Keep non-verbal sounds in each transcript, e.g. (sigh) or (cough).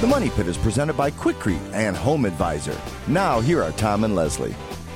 The Money Pit is presented by Quikrete and Home Advisor. Now, here are Tom and Leslie.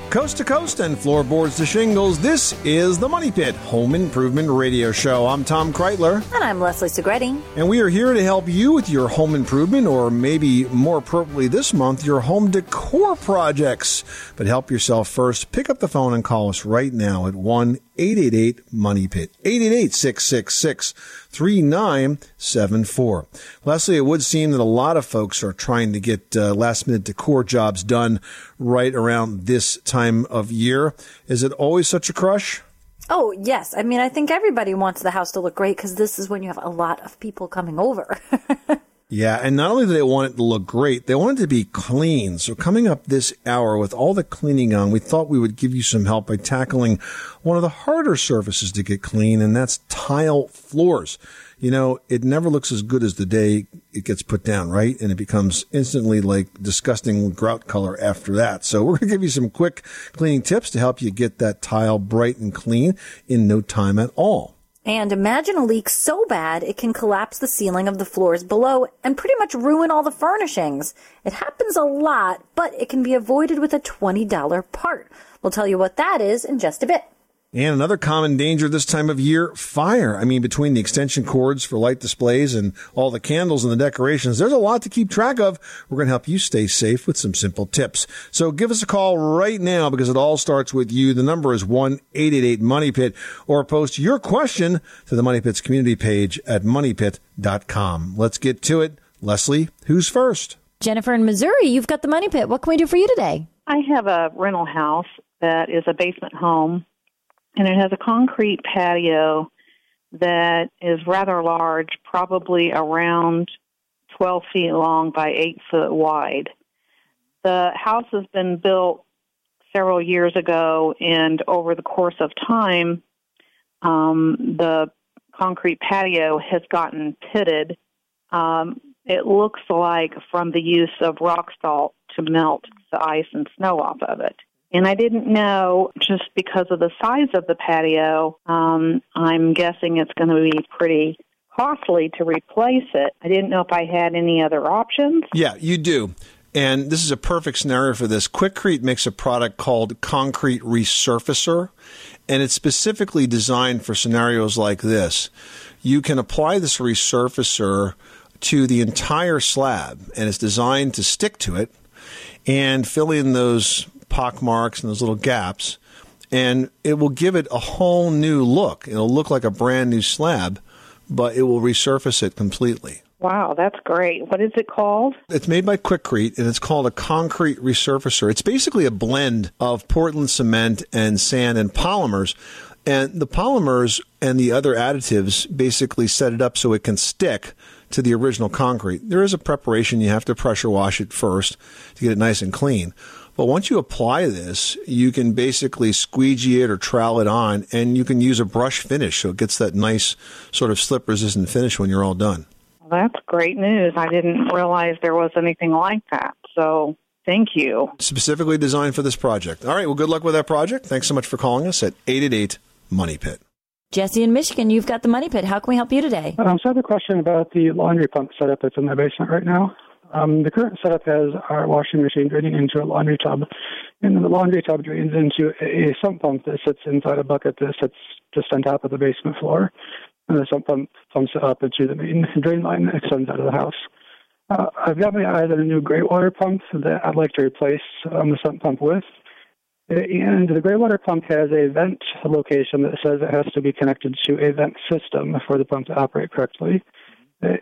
Coast to coast and floorboards to shingles, this is the Money Pit Home Improvement Radio Show. I'm Tom Kraeutler, And I'm Leslie Segrete. and we are here to help you with your home improvement, or maybe more appropriately this month, your home decor projects. But help yourself first. Pick up the phone and call us right now at 1 888 Money Pit, 888 666 3974. Leslie, it would seem that a lot of folks are trying to get uh, last minute decor jobs done right around this time of year. Is it always such a crush? Oh, yes. I mean, I think everybody wants the house to look great because this is when you have a lot of people coming over. (laughs) Yeah, and not only do they want it to look great, they want it to be clean. So coming up this hour with all the cleaning on, we thought we would give you some help by tackling one of the harder surfaces to get clean, and that's tile floors. You know, it never looks as good as the day it gets put down, right? And it becomes instantly like disgusting grout color after that. So we're going to give you some quick cleaning tips to help you get that tile bright and clean in no time at all. And imagine a leak so bad it can collapse the ceiling of the floors below and pretty much ruin all the furnishings. It happens a lot, but it can be avoided with a $20 part. We'll tell you what that is in just a bit. And another common danger this time of year, fire. I mean, between the extension cords for light displays and all the candles and the decorations, there's a lot to keep track of. We're going to help you stay safe with some simple tips. So give us a call right now because it all starts with you. The number is 1-888-MONEY-PIT or post your question to the Money Pit's community page at moneypit.com. Let's get to it. Leslie, who's first? Jennifer in Missouri, you've got the money pit. What can we do for you today? I have a rental house that is a basement home, and it has a concrete patio that is rather large, probably around 12 feet long by 8 foot wide. The house has been built several years ago, and over the course of time, um, the concrete patio has gotten pitted. Um, it looks like from the use of rock salt to melt the ice and snow off of it. And I didn't know just because of the size of the patio, um, I'm guessing it's going to be pretty costly to replace it. I didn't know if I had any other options. Yeah, you do. And this is a perfect scenario for this. Quikrete makes a product called Concrete Resurfacer, and it's specifically designed for scenarios like this. You can apply this resurfacer to the entire slab, and it's designed to stick to it and fill in those pock marks and those little gaps, and it will give it a whole new look. It'll look like a brand new slab, but it will resurface it completely. Wow, that's great. What is it called? It's made by Quikrete and it's called a concrete resurfacer. It's basically a blend of Portland cement and sand and polymers. And the polymers and the other additives basically set it up so it can stick to the original concrete. There is a preparation. You have to pressure wash it first to get it nice and clean. But once you apply this, you can basically squeegee it or trowel it on and you can use a brush finish so it gets that nice sort of slip resistant finish when you're all done. Well, that's great news. I didn't realize there was anything like that. So thank you. specifically designed for this project. All right, well, good luck with that project. Thanks so much for calling us at 888 Money Pit. Jesse in Michigan, you've got the money pit. How can we help you today? Um, so I have a question about the laundry pump setup that's in my basement right now. Um, the current setup has our washing machine draining into a laundry tub, and the laundry tub drains into a, sump pump that sits inside a bucket that sits just on top of the basement floor. And the sump pump pumps it up into the main drain line that extends out of the house. Uh, I've got my eyes on a new gray water pump that I'd like to replace um, the sump pump with. And the gray water pump has a vent location that says it has to be connected to a vent system for the pump to operate correctly.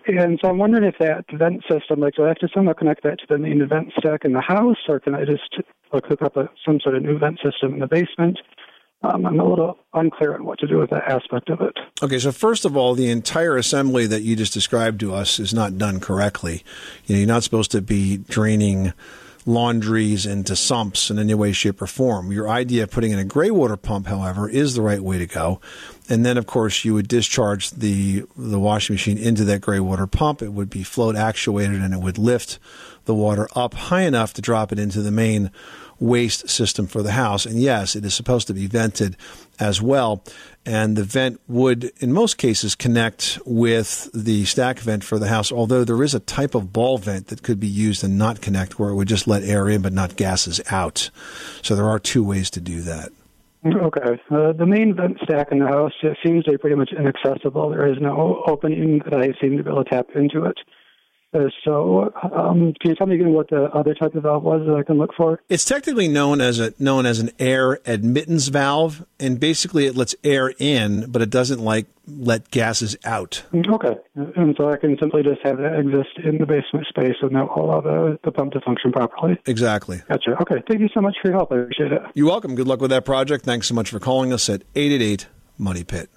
And so I'm wondering if that vent system, like, do I have to somehow connect that to the main vent stack in the house, or can I just like, hook up a, some sort of new vent system in the basement? Um, I'm a little unclear on what to do with that aspect of it. Okay, so first of all, the entire assembly that you just described to us is not done correctly. You know, you're not supposed to be draining laundries into sumps in any way, shape, or form. Your idea of putting in a gray water pump, however, is the right way to go. And then, of course, you would discharge the the washing machine into that gray water pump. It would be float actuated, and it would lift the water up high enough to drop it into the main waste system for the house. And yes, it is supposed to be vented as well. And the vent would, in most cases, connect with the stack vent for the house, although there is a type of ball vent that could be used and not connect where it would just let air in but not gases out. So there are two ways to do that. Okay. Uh, the main vent stack in the house seems to be pretty much inaccessible. There is no opening that I seem to be able to tap into it. Uh, so, um, can you tell me again what the other type of valve was that I can look for? It's technically known as a known as an air admittance valve, and basically it lets air in, but it doesn't like let gases out. Okay, and so I can simply just have that exist in the basement space and that will allow the, the pump to function properly. Exactly. Gotcha. Okay, thank you so much for your help. I appreciate it. You're welcome. Good luck with that project. Thanks so much for calling us at 888 Money Pit.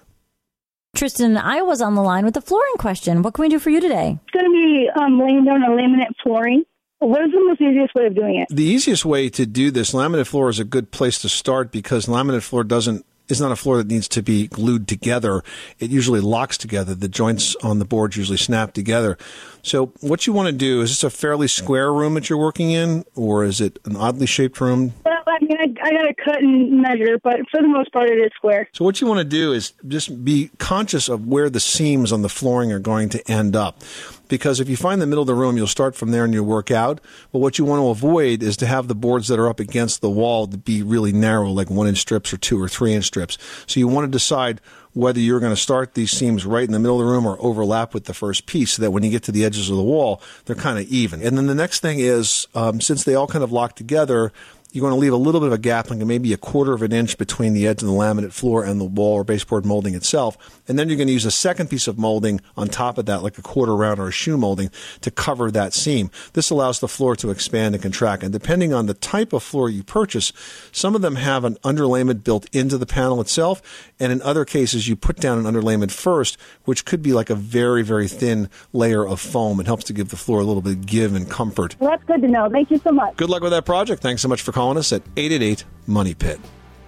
Tristan, I was on the line with the flooring question. What can we do for you today? It's going to be um, laying down a laminate flooring. What is the most easiest way of doing it? The easiest way to do this, laminate floor is a good place to start because laminate floor doesn't is not a floor that needs to be glued together. It usually locks together. The joints on the boards usually snap together. So what you want to do is this a fairly square room that you're working in, or is it an oddly shaped room? Well, I mean, I, I got to cut and measure, but for the most part, it is square. So what you want to do is just be conscious of where the seams on the flooring are going to end up. Because if you find the middle of the room, you'll start from there and you'll work out. But what you want to avoid is to have the boards that are up against the wall to be really narrow, like one inch strips or two or three inch strips. So you want to decide whether you're going to start these seams right in the middle of the room or overlap with the first piece so that when you get to the edges of the wall, they're kind of even. And then the next thing is, um, since they all kind of lock together, you're going to leave a little bit of a gap, like maybe a quarter of an inch between the edge of the laminate floor and the wall or baseboard molding itself. And then you're going to use a second piece of molding on top of that, like a quarter round or a shoe molding, to cover that seam. This allows the floor to expand and contract. And depending on the type of floor you purchase, some of them have an underlayment built into the panel itself. And in other cases, you put down an underlayment first, which could be like a very, very thin layer of foam. It helps to give the floor a little bit of give and comfort. Well, that's good to know. Thank you so much. Good luck with that project. Thanks so much for calling us at 888 Money Pit.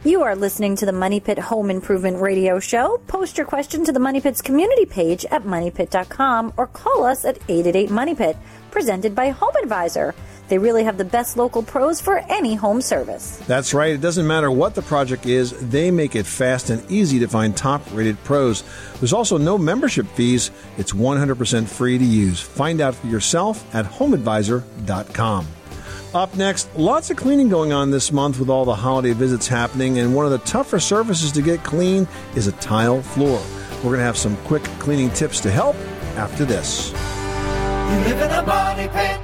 You are listening to the Money Pit Home Improvement Radio Show. Post your question to the Money Pit's community page at moneypit.com or call us at 888 Money Pit, presented by Home Advisor. They really have the best local pros for any home service. That's right. It doesn't matter what the project is, they make it fast and easy to find top rated pros. There's also no membership fees. It's 100% free to use. Find out for yourself at homeadvisor.com. Up next, lots of cleaning going on this month with all the holiday visits happening, and one of the tougher surfaces to get clean is a tile floor. We're going to have some quick cleaning tips to help after this. You live in a money pit.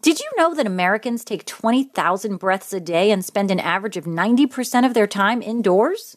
Did you know that Americans take 20,000 breaths a day and spend an average of 90% of their time indoors?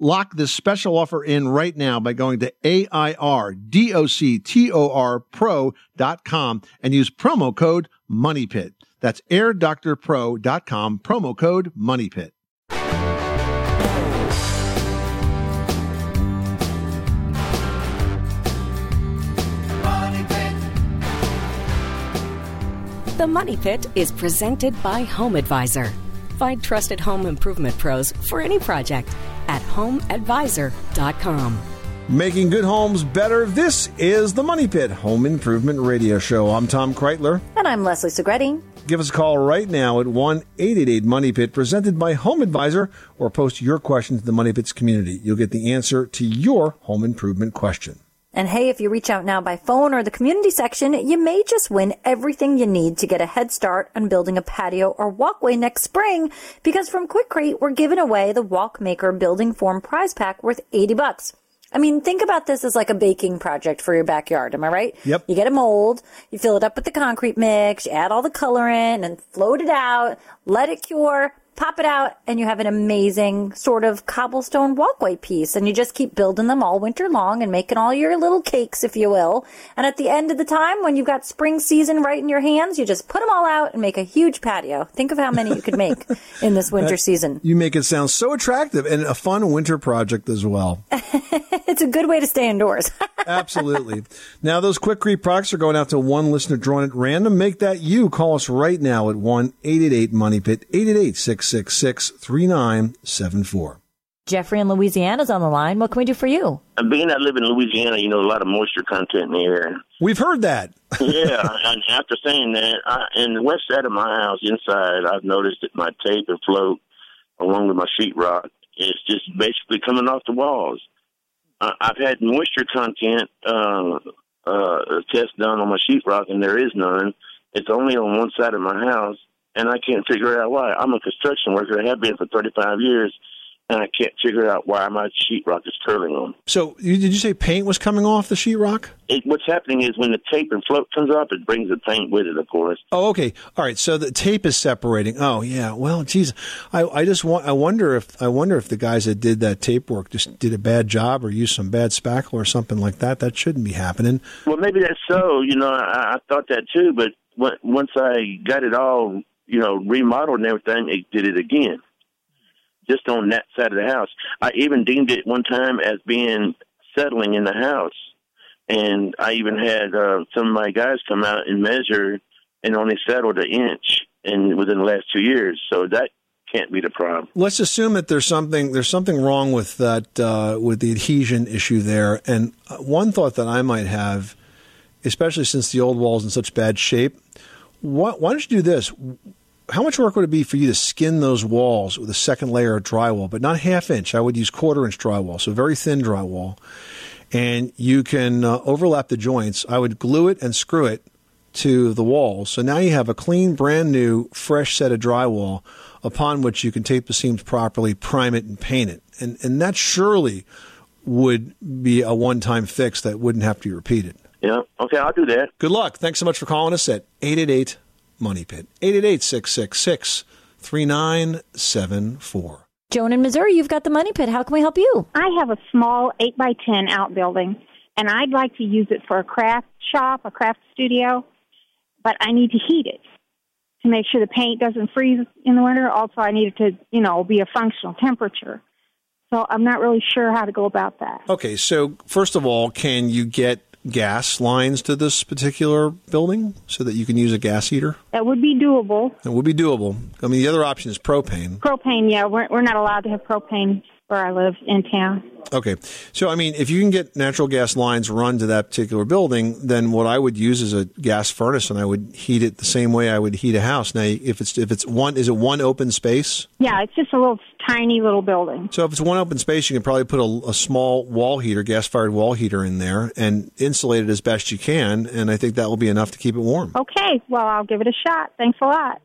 Lock this special offer in right now by going to AIRDOCTORPRO.com and use promo code MONEYPIT. That's airdoctorpro.com, promo code MONEYPIT. The Money Pit is presented by Home Advisor. Find trusted home improvement pros for any project at homeadvisor.com. Making good homes better. This is the Money Pit Home Improvement Radio Show. I'm Tom Kraeutler. And I'm Leslie Segrete. Give us a call right now at 1 888 Money Pit, presented by Home Advisor, or post your question to the Money Pit's community. You'll get the answer to your home improvement question. And hey, if you reach out now by phone or the community section, you may just win everything you need to get a head start on building a patio or walkway next spring. Because from Quikrete, we're giving away the Walkmaker Building Form Prize Pack worth 80 bucks. I mean, think about this as like a baking project for your backyard. Am I right? Yep. You get a mold, you fill it up with the concrete mix, you add all the color in and float it out, let it cure, pop it out, and you have an amazing sort of cobblestone walkway piece. And you just keep building them all winter long and making all your little cakes, if you will. And at the end of the time, when you've got spring season right in your hands, you just put them all out and make a huge patio. Think of how many you could make (laughs) in this winter season. You make it sound so attractive and a fun winter project as well. (laughs) It's a good way to stay indoors. (laughs) Absolutely. Now, those Quikrete products are going out to one listener drawn at random. Make that you. Call us right now at 1 888 Money Pit, 888 666 3974. Jeffrey in Louisiana's on the line. What can we do for you? And being I live in Louisiana, you know, a lot of moisture content in the air. We've heard that. (laughs) yeah, and after saying that, I, in the west side of my house, inside, I've noticed that my tape and float, along with my sheetrock, is just basically coming off the walls. I, I've had moisture content uh, uh, test done on my sheetrock, and there is none. It's only on one side of my house, and I can't figure out why. I'm a construction worker. I have been for 35 years, and I can't figure out why my sheetrock is curling on. So, did you say paint was coming off the sheetrock? It, what's happening is when the tape and float comes off, it brings the paint with it, of course. Oh, okay. All right. So the tape is separating. Oh, yeah. Well, geez, I, I just want. I wonder if I wonder if the guys that did that tape work just did a bad job or used some bad spackle or something like that. That shouldn't be happening. Well, maybe that's so. You know, I, I thought that too, but once I got it all, you know, remodeled and everything, it did it again. Just on that side of the house. I even deemed it one time as being settling in the house. And I even had uh, some of my guys come out and measure and only settled an inch in within the last two years. So that can't be the problem. Let's assume that there's something there's something wrong with that uh, with the adhesion issue there. And uh, one thought that I might have, especially since the old wall's in such bad shape, why, why don't you do this? How much work would it be for you to skin those walls with a second layer of drywall, but not half inch? I would use quarter inch drywall, so very thin drywall. And you can uh, overlap the joints. I would glue it and screw it to the wall. So now you have a clean, brand new, fresh set of drywall upon which you can tape the seams properly, prime it, and paint it. And, and that surely would be a one time fix that wouldn't have to be repeated. Yeah. Okay, I'll do that. Good luck. Thanks so much for calling us at 888 Money Pit. 888 666 3974. Joan in Missouri, you've got the money pit. How can we help you? I have a small 8 by 10 outbuilding, and I'd like to use it for a craft shop, a craft studio, but I need to heat it to make sure the paint doesn't freeze in the winter. Also, I need it to, you know, be a functional temperature. So I'm not really sure how to go about that. Okay, so first of all, can you get gas lines to this particular building so that you can use a gas heater? That would be doable. It would be doable. I mean, the other option is propane. Propane, yeah, we're, we're not allowed to have propane where I live in town. Okay. So, I mean, if you can get natural gas lines run to that particular building, then what I would use is a gas furnace and I would heat it the same way I would heat a house. Now, if it's, if it's one, is it one open space? Yeah, it's just a little tiny little building. So if it's one open space, you can probably put a, a small wall heater, gas fired wall heater in there and insulate it as best you can. And I think that will be enough to keep it warm. Okay, well, I'll give it a shot. Thanks a lot.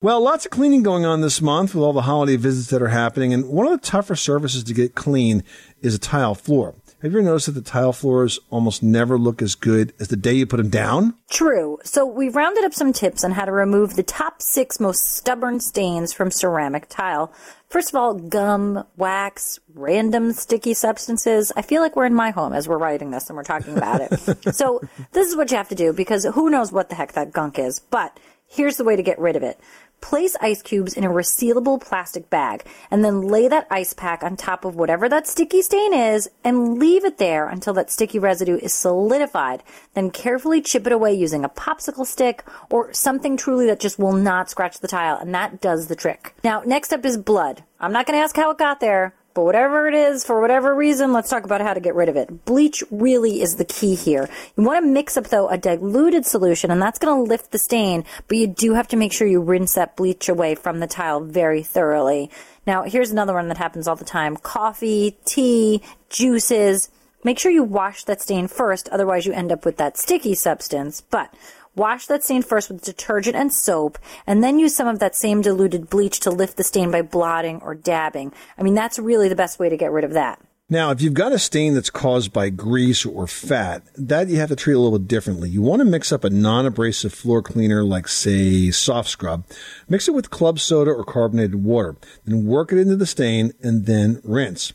Well, lots of cleaning going on this month with all the holiday visits that are happening. And one of the tougher surfaces to get clean is a tile floor. Have you ever noticed that the tile floors almost never look as good as the day you put them down? True. So we rounded up some tips on how to remove the top six most stubborn stains from ceramic tile. First of all, gum, wax, random sticky substances. I feel like we're in my home as we're writing this and we're talking about it. (laughs) so this is what you have to do because who knows what the heck that gunk is. But here's the way to get rid of it. Place ice cubes in a resealable plastic bag and then lay that ice pack on top of whatever that sticky stain is and leave it there until that sticky residue is solidified. Then carefully chip it away using a popsicle stick or something truly that just will not scratch the tile and that does the trick. Now, next up is blood. I'm not going to ask how it got there. But whatever it is, for whatever reason, let's talk about how to get rid of it. Bleach really is the key here. You want to mix up, though, a diluted solution, and that's going to lift the stain, but you do have to make sure you rinse that bleach away from the tile very thoroughly. Now, here's another one that happens all the time coffee, tea, juices. Make sure you wash that stain first, otherwise, you end up with that sticky substance. But Wash that stain first with detergent and soap, and then use some of that same diluted bleach to lift the stain by blotting or dabbing. I mean, that's really the best way to get rid of that. Now, if you've got a stain that's caused by grease or fat, that you have to treat a little differently. You want to mix up a non-abrasive floor cleaner like, say, soft scrub. Mix it with club soda or carbonated water. Then work it into the stain and then rinse.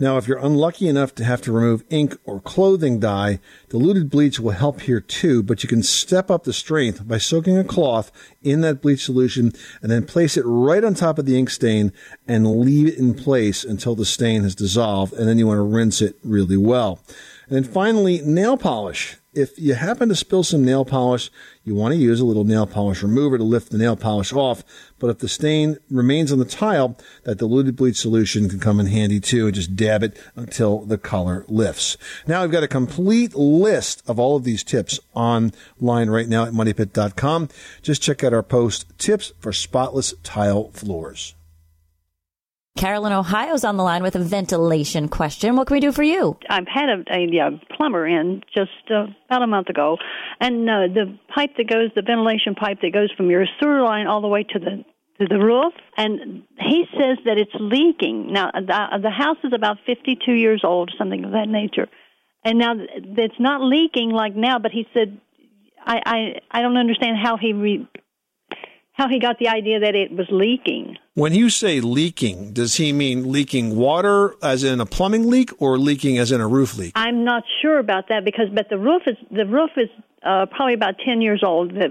Now, if you're unlucky enough to have to remove ink or clothing dye, diluted bleach will help here too, but you can step up the strength by soaking a cloth in that bleach solution and then place it right on top of the ink stain and leave it in place until the stain has dissolved, and then you want to rinse it really well. And then finally, nail polish if you happen to spill some nail polish, you want to use a little nail polish remover to lift the nail polish off. But if the stain remains on the tile, that diluted bleach solution can come in handy too and just dab it until the color lifts. Now I've got a complete list of all of these tips online right now at moneypit.com. Just check out our post tips for spotless tile floors. Carolyn, Ohio's on the line with a ventilation question. What can we do for you? I've had a, a, a plumber in just uh, about a month ago, and uh, the pipe that goes, the ventilation pipe that goes from your sewer line all the way to the to the roof, and he says that it's leaking. Now the, the house is about 52 years old, something of that nature, and now it's not leaking like now. But he said, I I, I don't understand how he re, how he got the idea that it was leaking. When you say leaking, does he mean leaking water as in a plumbing leak or leaking as in a roof leak? I'm not sure about that because, but the roof is the roof is uh, probably about ten years old that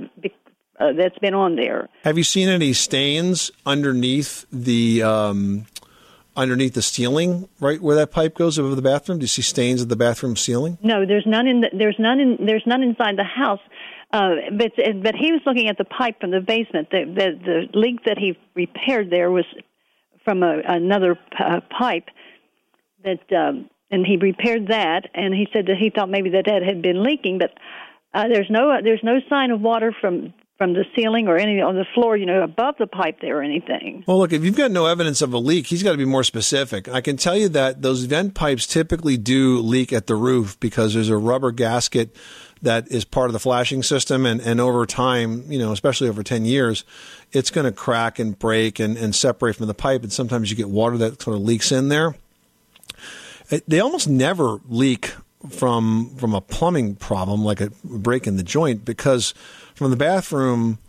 uh, that's been on there. Have you seen any stains underneath the um, underneath the ceiling, right where that pipe goes over the bathroom? Do you see stains at the bathroom ceiling? No, there's none in the, there's none in there's none inside the house. Uh, but but he was looking at the pipe from the basement. The the, the leak that he repaired there was from a, another uh, pipe that, um, and he repaired that. And he said that he thought maybe that that had been leaking, but uh, there's no there's no sign of water from from the ceiling or any on the floor, you know, above the pipe there or anything. Well, look, if you've got no evidence of a leak, he's got to be more specific. I can tell you that those vent pipes typically do leak at the roof because there's a rubber gasket that is part of the flashing system. And, and over time, you know, especially over 10 years, it's going to crack and break and, and separate from the pipe. And sometimes you get water that sort of leaks in there. It, they almost never leak from from a plumbing problem like a break in the joint because from the bathroom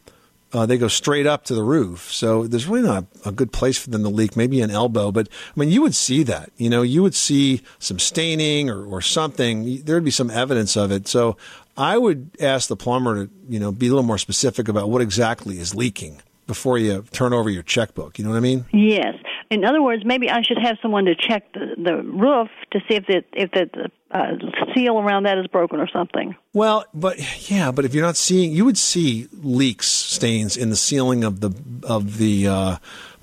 uh, they go straight up to the roof. So there's really not a, good place for them to leak, maybe an elbow. But I mean, you would see that. You know, you would see some staining or, or something. There'd be some evidence of it. So I would ask the plumber to, you know, be a little more specific about what exactly is leaking before you turn over your checkbook. You know what I mean? Yes. In other words, maybe I should have someone to check the, the roof to see if the if the uh, seal around that is broken or something. Well, but yeah, but if you're not seeing, you would see leaks, stains in the ceiling of the of the uh,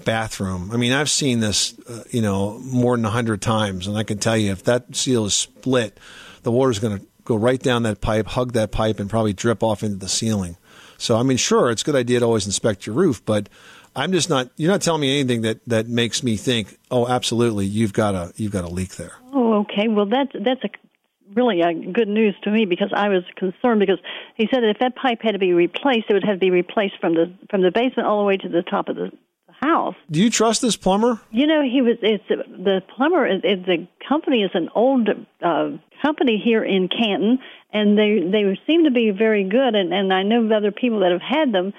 bathroom. I mean, I've seen this, uh, you know, more than hundred times, and I can tell you if that seal is split, the water's going to go right down that pipe, hug that pipe, and probably drip off into the ceiling. So, I mean, sure, it's a good idea to always inspect your roof, but I'm just not. You're not telling me anything that, that makes me think, oh, absolutely, you've got a you've got a leak there. Oh, okay. Well, that's that's a really a good news to me because I was concerned because he said that if that pipe had to be replaced, it would have to be replaced from the from the basement all the way to the top of the house. Do you trust this plumber? You know, he was. It's the plumber. It, the company is an old uh, company here in Canton, and they they seem to be very good. And and I know of other people that have had them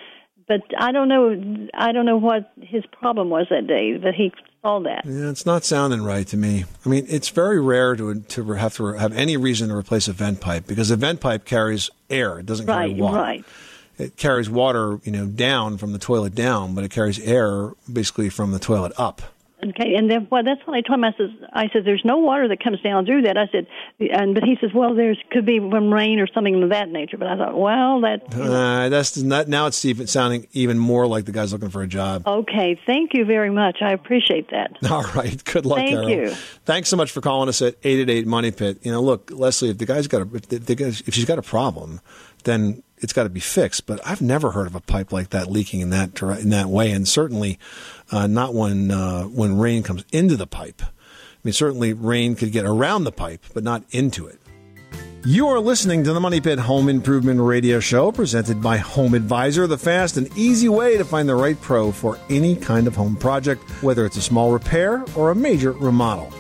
but I don't know. I don't know what his problem was that day that he saw that. Yeah, it's not sounding right to me. I mean, it's very rare to to have to have any reason to replace a vent pipe because a vent pipe carries air; it doesn't carry right, water. Right. it carries water, you know, down from the toilet down, but it carries air basically from the toilet up. Okay, and then well, that's what I told him. I says, I said, there's no water that comes down through that. I said, and but he says, well, there's could be from rain or something of that nature. But I thought, well, that. Uh, that's not now. It's even sounding even more like the guy's looking for a job. Okay, thank you very much. I appreciate that. (laughs) All right. Good luck, Thank Carol. you. Thanks so much for calling us at eight eight eight Money Pit. You know, look, Leslie, if the guy's got a if, the, if she's got a problem, then it's got to be fixed. But I've never heard of a pipe like that leaking in that in that way, and certainly uh, not when uh, when rain comes into the pipe. I mean, certainly rain could get around the pipe, but not into it. You are listening to the Money Pit Home Improvement Radio Show presented by Home Advisor, the fast and easy way to find the right pro for any kind of home project, whether it's a small repair or a major remodel.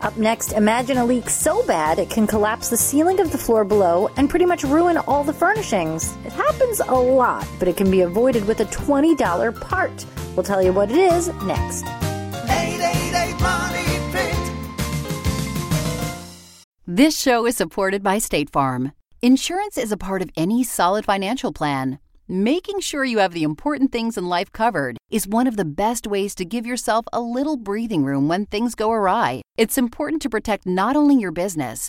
Up next, imagine a leak so bad it can collapse the ceiling of the floor below and pretty much ruin all the furnishings. It happens a lot, but it can be avoided with a $20 part. We'll tell you what it is next. 888 Money Pit. This show is supported by State Farm. Insurance is a part of any solid financial plan. Making sure you have the important things in life covered is one of the best ways to give yourself a little breathing room when things go awry. It's important to protect not only your business,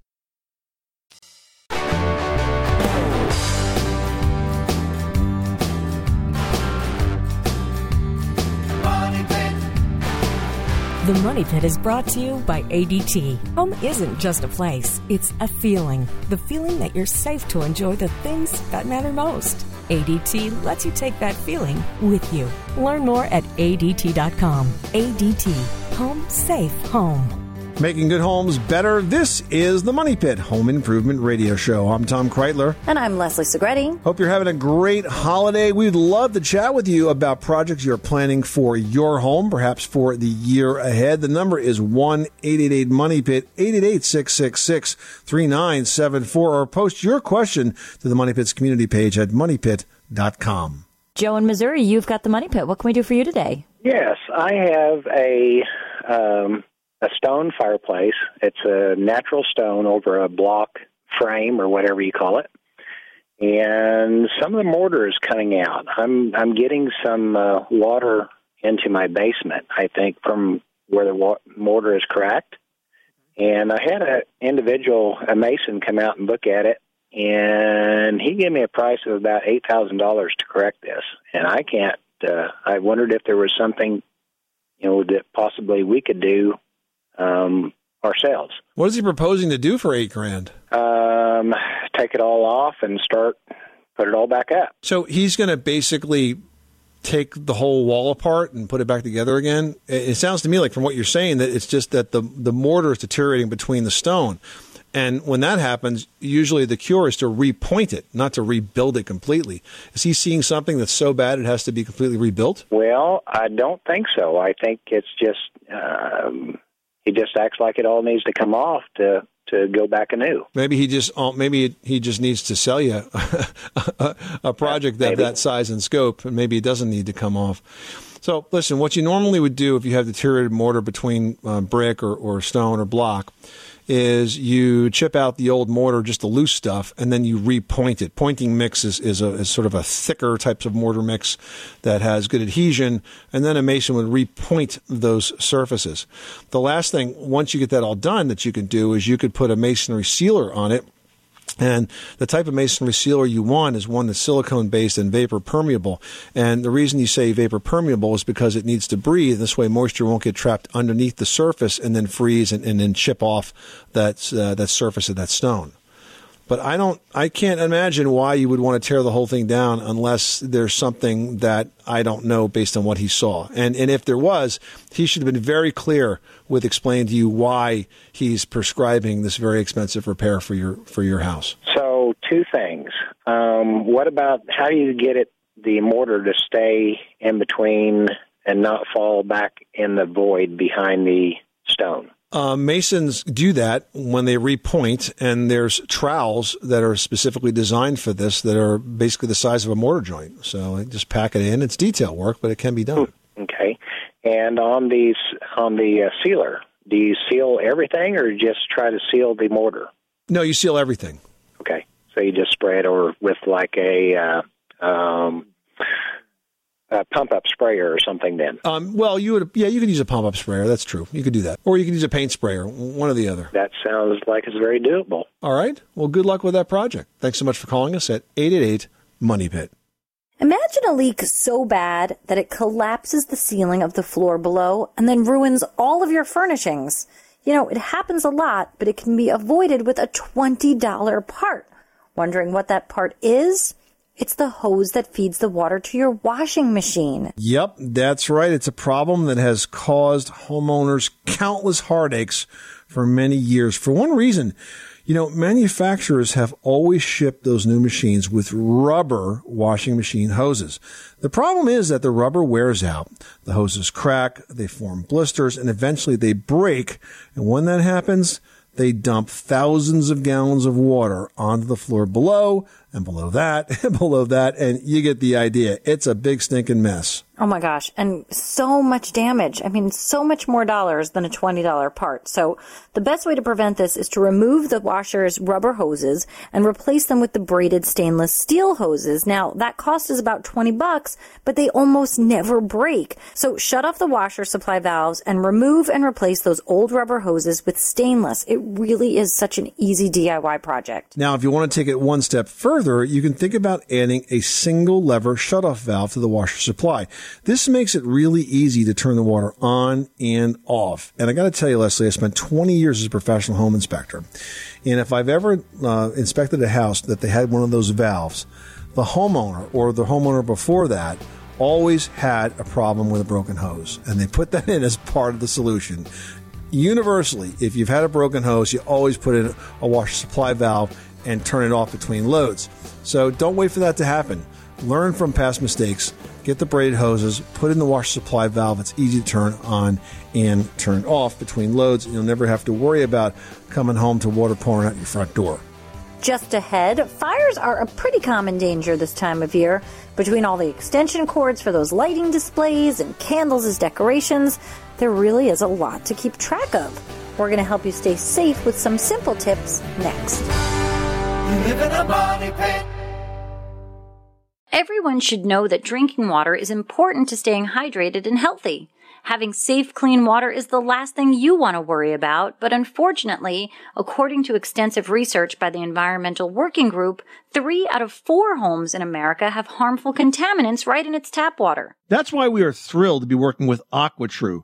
The Money Pit is brought to you by ADT. Home isn't just a place, it's a feeling. The feeling that you're safe to enjoy the things that matter most. ADT lets you take that feeling with you. Learn more at ADT.com. ADT. Home safe home. Making good homes better. This is the Money Pit Home Improvement Radio Show. I'm Tom Kraeutler. And I'm Leslie Segrete. Hope you're having a great holiday. We'd love to chat with you about projects you're planning for your home, perhaps for the year ahead. The number is 1 888 Money Pit, 888 666 3974, or post your question to the Money Pit's community page at moneypit.com. Joe in Missouri, you've got the money pit. What can we do for you today? Yes, I have a um, a stone fireplace. It's a natural stone over a block frame or whatever you call it, and some of the mortar is coming out. I'm I'm getting some uh, water into my basement. I think from where the wa- mortar is cracked, and I had an individual, a mason, come out and look at it, and he gave me a price of about eight thousand dollars to correct this, and I can't. Uh, I wondered if there was something, you know, that possibly we could do um, ourselves. What is he proposing to do for eight grand? Um, take it all off and start put it all back up. So he's going to basically take the whole wall apart and put it back together again. It it sounds to me like from what you're saying that it's just that the the mortar is deteriorating between the stone. And when that happens, usually the cure is to repoint it, not to rebuild it completely. Is he seeing something that's so bad it has to be completely rebuilt? Well, I don't think so. I think it's just um, he just acts like it all needs to come off to to go back anew. Maybe he just uh, maybe he just needs to sell you (laughs) a, a project Maybe. that size and scope, and maybe it doesn't need to come off. So, listen, what you normally would do if you have deteriorated mortar between uh, brick or, or stone or block is you chip out the old mortar, just the loose stuff, and then you repoint it. Pointing mix is, is, a, is sort of a thicker types of mortar mix that has good adhesion, and then a mason would repoint those surfaces. The last thing, once you get that all done, that you can do is you could put a masonry sealer on it and the type of masonry sealer you want is one that's silicone based and vapor permeable. And the reason you say vapor permeable is because it needs to breathe. This way, moisture won't get trapped underneath the surface and then freeze and, and then chip off that, uh, that surface of that stone. But I don't, I can't imagine why you would want to tear the whole thing down unless there's something that I don't know based on what he saw. And and if there was, he should have been very clear with explaining to you why he's prescribing this very expensive repair for your for your house. So, two things. Um, what about how do you get it the mortar to stay in between and not fall back in the void behind the stone? Uh, masons do that when they repoint, and there's trowels that are specifically designed for this that are basically the size of a mortar joint. So I just pack it in. It's detail work, but it can be done. Okay. And on these on the uh, sealer, do you seal everything or just try to seal the mortar? No, you seal everything. Okay. So you just spray it over with like a uh, um, a pump up sprayer or something. Then Um, well, you would, yeah, you could use a pump up sprayer. That's true. You could do that, or you could use a paint sprayer. One or the other. that sounds like it's very doable. All right. Well, good luck with that project. Thanks so much for calling us at eight eight eight Money Pit. Imagine a leak so bad that it collapses the ceiling of the floor below and then ruins all of your furnishings. You know, it happens a lot, but it can be avoided with a $20 part. Wondering what that part is? It's the hose that feeds the water to your washing machine. Yep, that's right. It's a problem that has caused homeowners countless heartaches for many years. For one reason, you know, manufacturers have always shipped those new machines with rubber washing machine hoses. The problem is that the rubber wears out, the hoses crack, they form blisters, and eventually they break. And when that happens, they dump thousands of gallons of water onto the floor below and below that (laughs) and below that. And you get the idea. It's a big stinking mess. Oh my gosh. And so much damage. I mean, so much more dollars than a $20 part. So the best way to prevent this is to remove the washer's rubber hoses and replace them with the braided stainless steel hoses. Now that cost is about 20 bucks, but they almost never break. So shut off the washer supply valves and remove and replace those old rubber hoses with stainless. It really is such an easy DIY project. Now, if you want to take it one step further, you can think about adding a single lever shutoff valve to the washer supply. This makes it really easy to turn the water on and off. And I got to tell you, Leslie, I spent 20 years as a professional home inspector. And if I've ever uh, inspected a house that they had one of those valves, the homeowner or the homeowner before that always had a problem with a broken hose. And they put that in as part of the solution. Universally, if you've had a broken hose, you always put in a washer supply valve and turn it off between loads. So don't wait for that to happen. Learn from past mistakes. Get the braided hoses, put in the washer supply valve. It's easy to turn on and turn off between loads. And you'll never have to worry about coming home to water pouring out your front door. Just ahead, fires are a pretty common danger this time of year. Between all the extension cords for those lighting displays and candles as decorations, there really is a lot to keep track of. We're going to help you stay safe with some simple tips next. Everyone should know that drinking water is important to staying hydrated and healthy. Having safe, clean water is the last thing you want to worry about, but unfortunately, according to extensive research by the Environmental Working Group, three out of four homes in America have harmful contaminants right in its tap water. That's why we are thrilled to be working with AquaTru.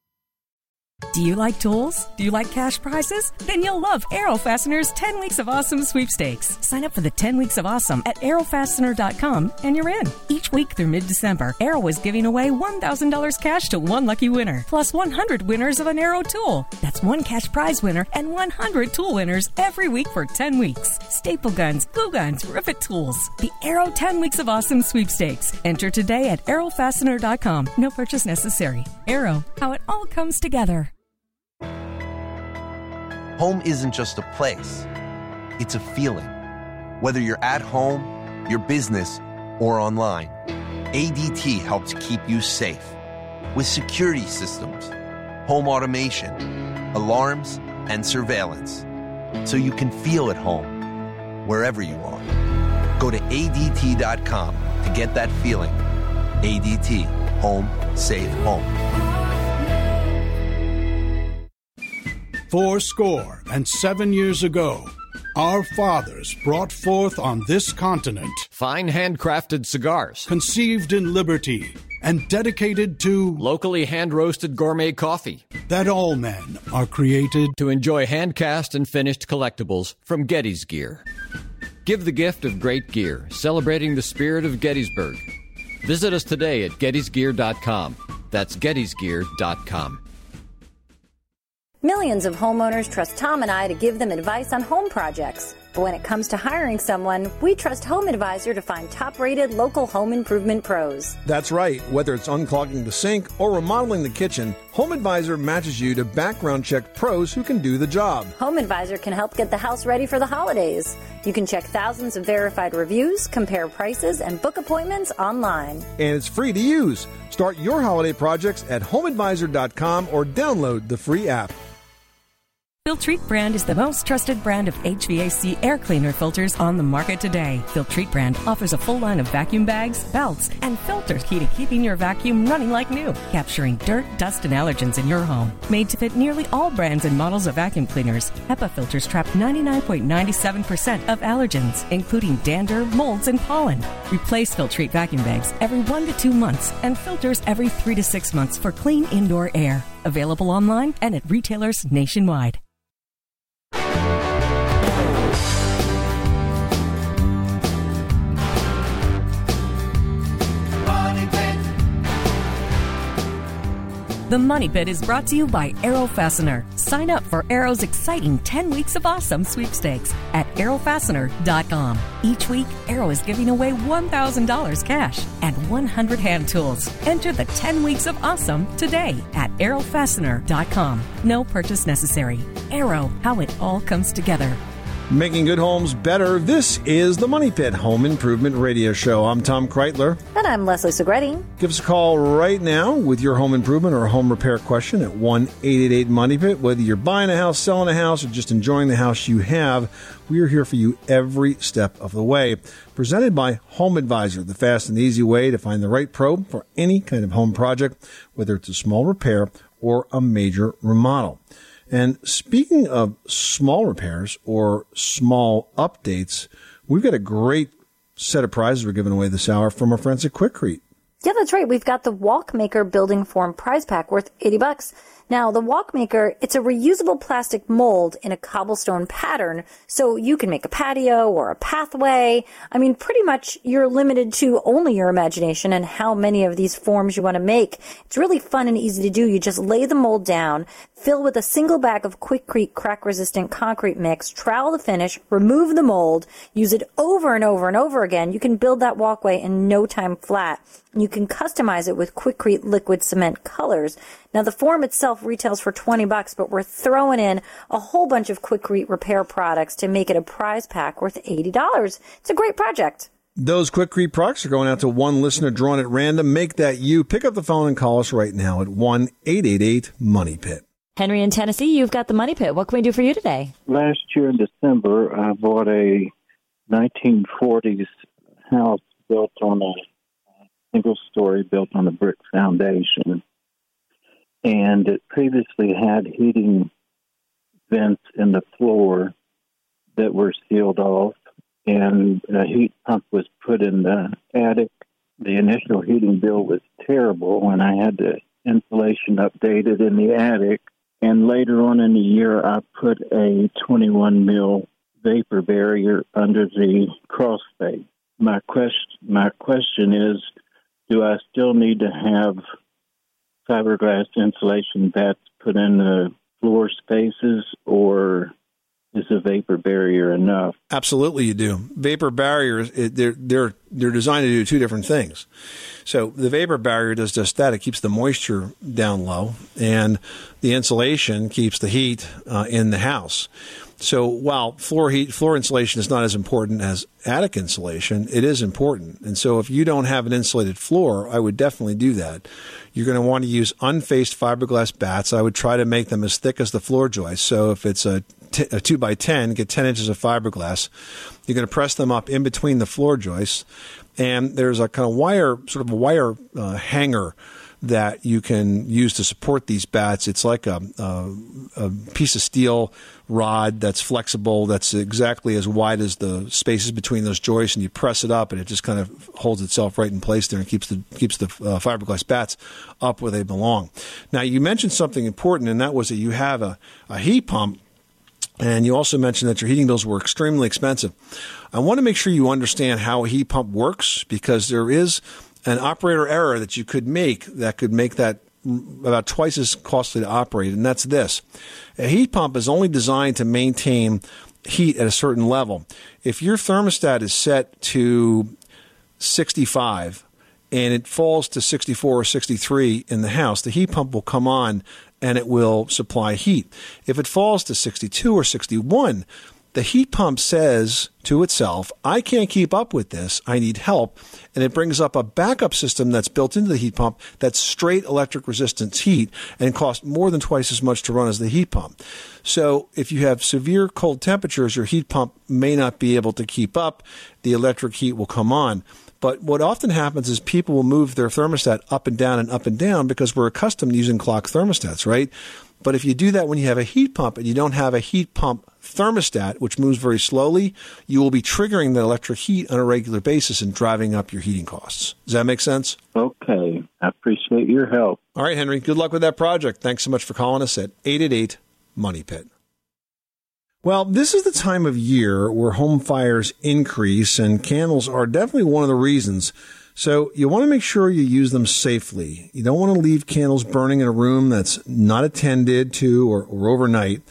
Do you like tools? Do you like cash prizes? Then you'll love Arrow Fastener's 10 Weeks of Awesome sweepstakes. Sign up for the 10 Weeks of Awesome at arrowfastener.com and you're in. Each week through mid December, Arrow is giving away $1,000 cash to one lucky winner, plus 100 winners of an Arrow tool. That's one cash prize winner and 100 tool winners every week for 10 weeks. Staple guns, glue guns, rivet tools. The Arrow 10 Weeks of Awesome sweepstakes. Enter today at arrowfastener.com. No purchase necessary. Arrow, how it all comes together. Home isn't just a place, it's a feeling. Whether you're at home, your business, or online, ADT helps keep you safe. With security systems, home automation, alarms, and surveillance, so you can feel at home wherever you are. Go to ADT.com to get that feeling. ADT, home, safe home. Four score and seven years ago, our fathers brought forth on this continent fine handcrafted cigars, conceived in liberty and dedicated to locally hand roasted gourmet coffee, that all men are created to enjoy hand cast and finished collectibles from Getty's Gear. Give the gift of great gear, celebrating the spirit of Gettysburg. Visit us today at gettysgear.com. That's gettysgear.com. Millions of homeowners trust Tom and I to give them advice on home projects. But when it comes to hiring someone, we trust Home Advisor to find top rated local home improvement pros. That's right. Whether it's unclogging the sink or remodeling the kitchen, Home Advisor matches you to background check pros who can do the job. Home Advisor can help get the house ready for the holidays. You can check thousands of verified reviews, compare prices, and book appointments online. And it's free to use. Start your holiday projects at homeadvisor.com or download the free app. Filtrete brand is the most trusted brand of HVAC air cleaner filters on the market today. Filtrete brand offers a full line of vacuum bags, belts, and filters key to keeping your vacuum running like new, capturing dirt, dust, and allergens in your home. Made to fit nearly all brands and models of vacuum cleaners, HEPA filters trap 99.97% of allergens, including dander, molds, and pollen. Replace Filtrete vacuum bags every one to two months and filters every three to six months for clean indoor air. Available online and at retailers nationwide. The Money Pit is brought to you by Arrow Fastener. Sign up for Arrow's exciting 10 weeks of awesome sweepstakes at arrowfastener.com. Each week, Arrow is giving away $1,000 cash and 100 hand tools. Enter the 10 weeks of awesome today at arrowfastener.com. No purchase necessary. Arrow, how it all comes together. Making good homes better. This is the Money Pit Home Improvement Radio Show. I'm Tom Kraeutler. And I'm Leslie Segrete. Give us a call right now with your home improvement or home repair question at 1 888 Money Pit. Whether you're buying a house, selling a house, or just enjoying the house you have, we are here for you every step of the way. Presented by Home Advisor, the fast and easy way to find the right pro for any kind of home project, whether it's a small repair or a major remodel. And speaking of small repairs or small updates, we've got a great set of prizes we're giving away this hour from our friends at Quikrete. Yeah, that's right. We've got the Walkmaker Building Form prize pack worth 80 bucks. Now, the Walkmaker, it's a reusable plastic mold in a cobblestone pattern, so you can make a patio or a pathway. I mean, pretty much you're limited to only your imagination and how many of these forms you want to make. It's really fun and easy to do. You just lay the mold down, fill with a single bag of Quikrete crack resistant concrete mix, trowel the finish, remove the mold, use it over and over and over again. You can build that walkway in no time flat. You can customize it with Quikrete liquid cement colors. Now the form itself retails for 20 bucks, but we're throwing in a whole bunch of Quikrete repair products to make it a prize pack worth $80. It's a great project. Those Quikrete products are going out to one listener drawn at random. Make that you. Pick up the phone and call us right now at 1 888 Money Pit. Henry in Tennessee, you've got the Money Pit. What can we do for you today? Last year in December, I bought a 1940s house built on a single story built on a brick foundation. And it previously had heating vents in the floor that were sealed off, and a heat pump was put in the attic. The initial heating bill was terrible when I had the insulation updated in the attic. And later on in the year, I put a 21 mil vapor barrier under the cross space. My question, my question is, do I still need to have fiberglass insulation that's put in the floor spaces, or is a vapor barrier enough? Absolutely, you do. Vapor barriers they're they're they're designed to do two different things. So the vapor barrier does just that; it keeps the moisture down low, and the insulation keeps the heat uh, in the house. So while floor heat, floor insulation is not as important as attic insulation, it is important. And so if you don't have an insulated floor, I would definitely do that. You're going to want to use unfaced fiberglass bats. I would try to make them as thick as the floor joist. So if it's a, t- a two by ten, get ten inches of fiberglass. You're going to press them up in between the floor joists, and there's a kind of wire, sort of a wire uh, hanger that you can use to support these bats. It's like a, a, a, piece of steel rod that's flexible, that's exactly as wide as the spaces between those joists, and you press it up, and it just kind of holds itself right in place there and keeps the keeps the uh, fiberglass bats up where they belong. Now, you mentioned something important, and that was that you have a, a heat pump. And you also mentioned that your heating bills were extremely expensive. I want to make sure you understand how a heat pump works because there is an operator error that you could make that could make that about twice as costly to operate, and that's this. A heat pump is only designed to maintain heat at a certain level. If your thermostat is set to 65 and it falls to 64 or 63 in the house, the heat pump will come on and it will supply heat. If it falls to 62 or 61, the heat pump says to itself, I can't keep up with this. I need help. And it brings up a backup system that's built into the heat pump that's straight electric resistance heat and costs more than twice as much to run as the heat pump. So if you have severe cold temperatures, your heat pump may not be able to keep up. The electric heat will come on. But what often happens is people will move their thermostat up and down and up and down because we're accustomed to using clock thermostats, right? But if you do that when you have a heat pump and you don't have a heat pump thermostat, which moves very slowly, you will be triggering the electric heat on a regular basis and driving up your heating costs. Does that make sense? Okay. I appreciate your help. All right, Henry. Good luck with that project. Thanks so much for calling us at 888 Money Pit. Well, this is the time of year where home fires increase, and candles are definitely one of the reasons. So you want to make sure you use them safely. You don't want to leave candles burning in a room that's not attended to or, or overnight.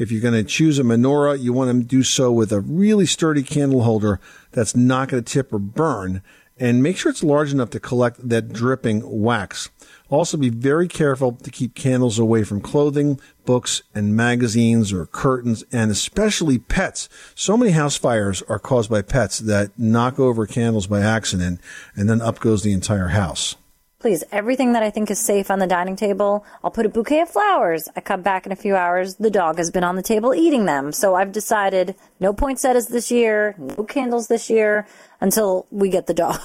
If you're going to choose a menorah, you want to do so with a really sturdy candle holder that's not going to tip or burn. And make sure it's large enough to collect that dripping wax. Also, be very careful to keep candles away from clothing, books, and magazines or curtains, and especially pets. So many house fires are caused by pets that knock over candles by accident, and then up goes the entire house. Please, everything that I think is safe on the dining table, I'll put a bouquet of flowers. I come back in a few hours, the dog has been on the table eating them. So I've decided no poinsettias this year, no candles this year until we get the dog.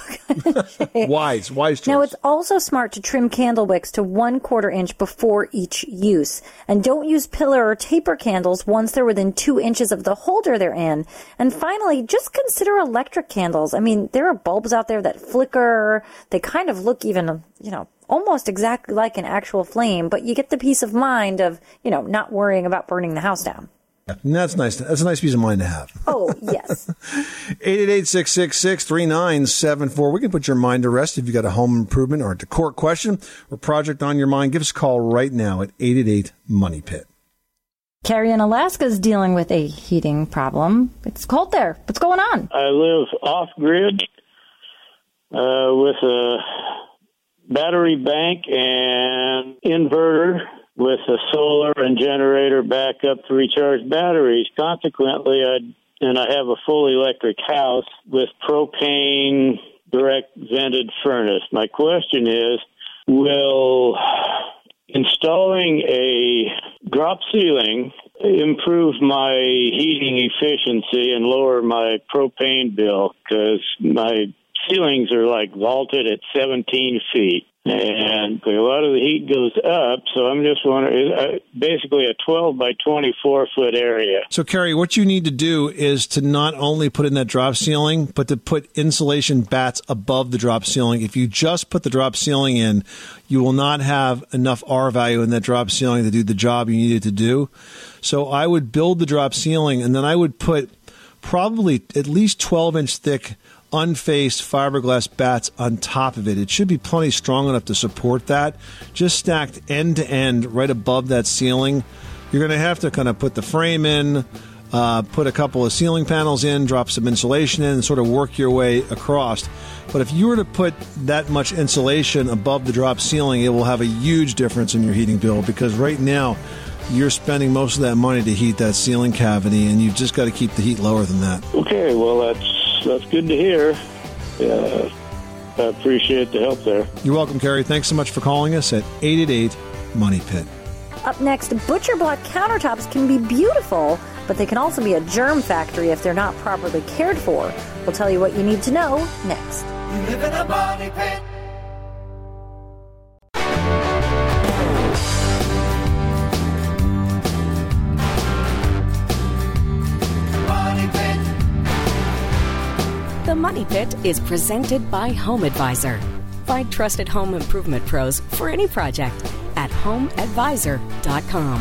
(laughs) wise, wise choice. Now, it's also smart to trim candle wicks to one quarter inch before each use. And don't use pillar or taper candles once they're within two inches of the holder they're in. And finally, just consider electric candles. I mean, there are bulbs out there that flicker. They kind of look even, you know, almost exactly like an actual flame, but you get the peace of mind of, you know, not worrying about burning the house down. That's nice. That's a nice piece of mind to have. Oh, yes. (laughs) 888-666-3974. We can put your mind to rest if you've got a home improvement or a decor question or project on your mind. Give us a call right now at 888-MONEY-PIT. Carrie in Alaska is dealing with a heating problem. It's cold there. What's going on? I live off grid uh, with a battery bank and inverter with a solar and generator backup to recharge batteries. Consequently, I and I have a full electric house with propane direct vented furnace. My question is, will installing a drop ceiling improve my heating efficiency and lower my propane bill because my ceilings are like vaulted at 17 feet. And a lot of the heat goes up, so I'm just wondering, uh, basically a 12 by 24 foot area. So, Kerry, what you need to do is to not only put in that drop ceiling, but to put insulation bats above the drop ceiling. If you just put the drop ceiling in, you will not have enough R value in that drop ceiling to do the job you needed to do. So, I would build the drop ceiling and then I would put probably at least 12 inch thick unfaced fiberglass bats on top of it. It should be plenty strong enough to support that. Just stacked end to end right above that ceiling. You're going to have to kind of put the frame in, uh, put a couple of ceiling panels in, drop some insulation in, and sort of work your way across. But if you were to put that much insulation above the drop ceiling, it will have a huge difference in your heating bill because right now you're spending most of that money to heat that ceiling cavity, and you've just got to keep the heat lower than that. Okay, well, that's that's good to hear. Yeah, I appreciate the help there. You're welcome, Kerry. Thanks so much for calling us at 888 Money Pit. Up next, butcher block countertops can be beautiful, but they can also be a germ factory if they're not properly cared for. We'll tell you what you need to know next. You live in a money pit. Money Pit is presented by Home Advisor. Find trusted home improvement pros for any project at homeadvisor.com.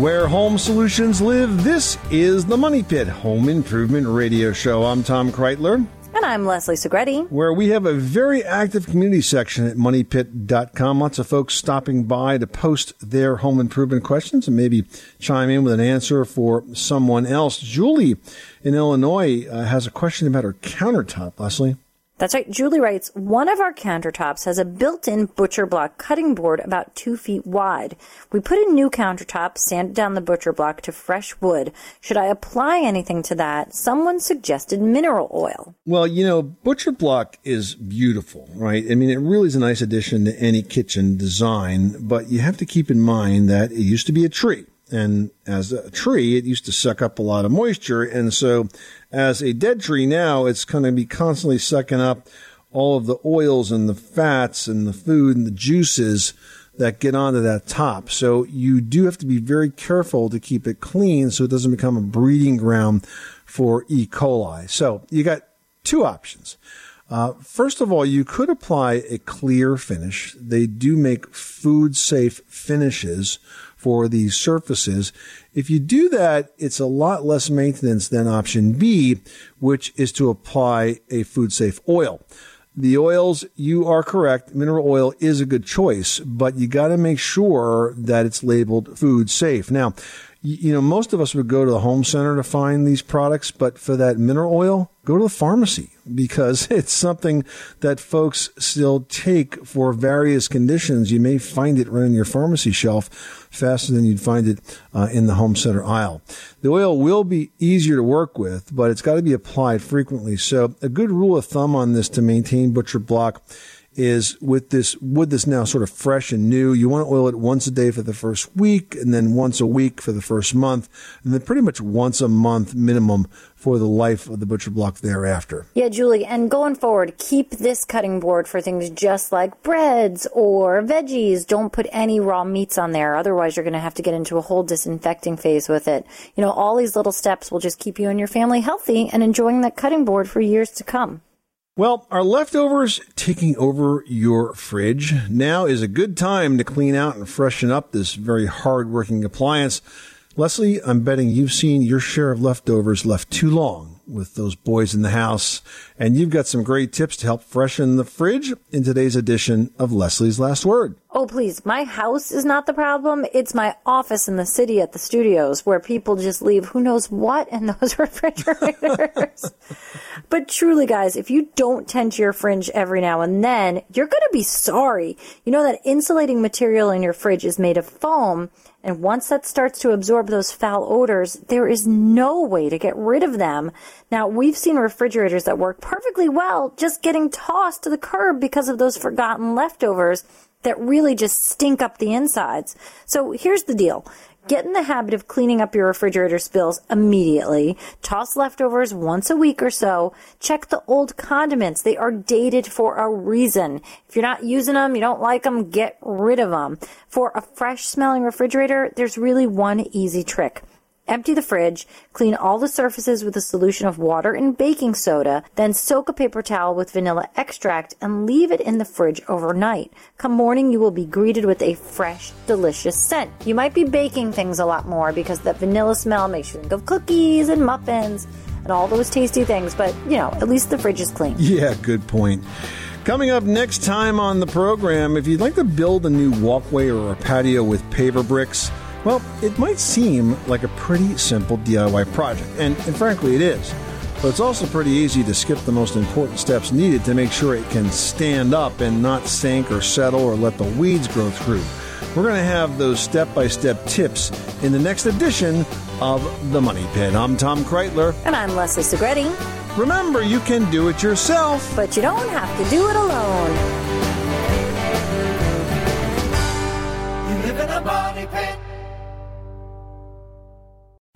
Where home solutions live, this is the Money Pit Home Improvement Radio Show. I'm Tom Kraeutler. I'm Leslie Segrete. where we have a very active community section at moneypit.com. Lots of folks stopping by to post their home improvement questions and maybe chime in with an answer for someone else. Julie in Illinois uh, has a question about her countertop, Leslie. That's right. Julie writes, one of our countertops has a built-in butcher block cutting board about two feet wide. We put a new countertop, sanded down the butcher block to fresh wood. Should I apply anything to that? Someone suggested mineral oil. Well, you know, Butcher Block is beautiful, right? I mean, it really is a nice addition to any kitchen design, but you have to keep in mind that it used to be a tree. And as a tree, it used to suck up a lot of moisture. And so as a dead tree now, it's going to be constantly sucking up all of the oils and the fats and the food and the juices that get onto that top. So you do have to be very careful to keep it clean so it doesn't become a breeding ground for E. coli. So you got two options. Uh, first of all, you could apply a clear finish. They do make food safe finishes for these surfaces. If you do that, it's a lot less maintenance than option B, which is to apply a food safe oil. The oils, you are correct. Mineral oil is a good choice, but you got to make sure that it's labeled food safe. Now, you know, most of us would go to the home center to find these products, but for that mineral oil, go to the pharmacy because (laughs) it's something that folks still take for various conditions. You may find it on your pharmacy shelf faster than you'd find it uh, in the home center aisle. The oil will be easier to work with, but it's got to be applied frequently. So a good rule of thumb on this to maintain butcher block is with this wood that's now sort of fresh and new, you want to oil it once a day for the first week and then once a week for the first month and then pretty much once a month minimum for the life of the butcher block thereafter. Yeah, Julie, and going forward, keep this cutting board for things just like breads or veggies. Don't put any raw meats on there. Otherwise, you're going to have to get into a whole disinfecting phase with it. You know, all these little steps will just keep you and your family healthy and enjoying that cutting board for years to come. Well, are leftovers taking over your fridge? Now is a good time to clean out and freshen up this very hard working appliance. Leslie, I'm betting you've seen your share of leftovers left too long with those boys in the house, and you've got some great tips to help freshen the fridge in today's edition of Leslie's Last Word. Oh, please. My house is not the problem. It's my office in the city at the studios where people just leave who knows what in (laughs) those refrigerators. but truly, guys, if you don't tend to your fridge every now and then, you're going to be sorry. You know that insulating material in your fridge is made of foam. And once that starts to absorb those foul odors, there is no way to get rid of them. Now, we've seen refrigerators that work perfectly well just getting tossed to the curb because of those forgotten leftovers that really just stink up the insides. So here's the deal. Get in the habit of cleaning up your refrigerator spills immediately. Toss leftovers once a week or so. Check the old condiments. They are dated for a reason. If you're not using them, you don't like them, get rid of them. For a fresh smelling refrigerator, there's really one easy trick. Empty the fridge, clean all the surfaces with a solution of water and baking soda, then soak a paper towel with vanilla extract and leave it in the fridge overnight. Come morning, you will be greeted with a fresh, delicious scent. You might be baking things a lot more because that vanilla smell makes you think of cookies and muffins and all those tasty things, but you know, at least the fridge is clean. (laughs) Yeah, good point. Coming up next time on the program, if you'd like to build a new walkway or a patio with paver bricks, well, it might seem like a pretty simple DIY project, and, and frankly, it is. But it's also pretty easy to skip the most important steps needed to make sure it can stand up and not sink or settle or let the weeds grow through. We're going to have those step by step tips in the next edition of The Money Pit. I'm Tom Kraeutler. And I'm Leslie Segrete. Remember, you can do it yourself, but you don't have to do it alone. You live in a money pit.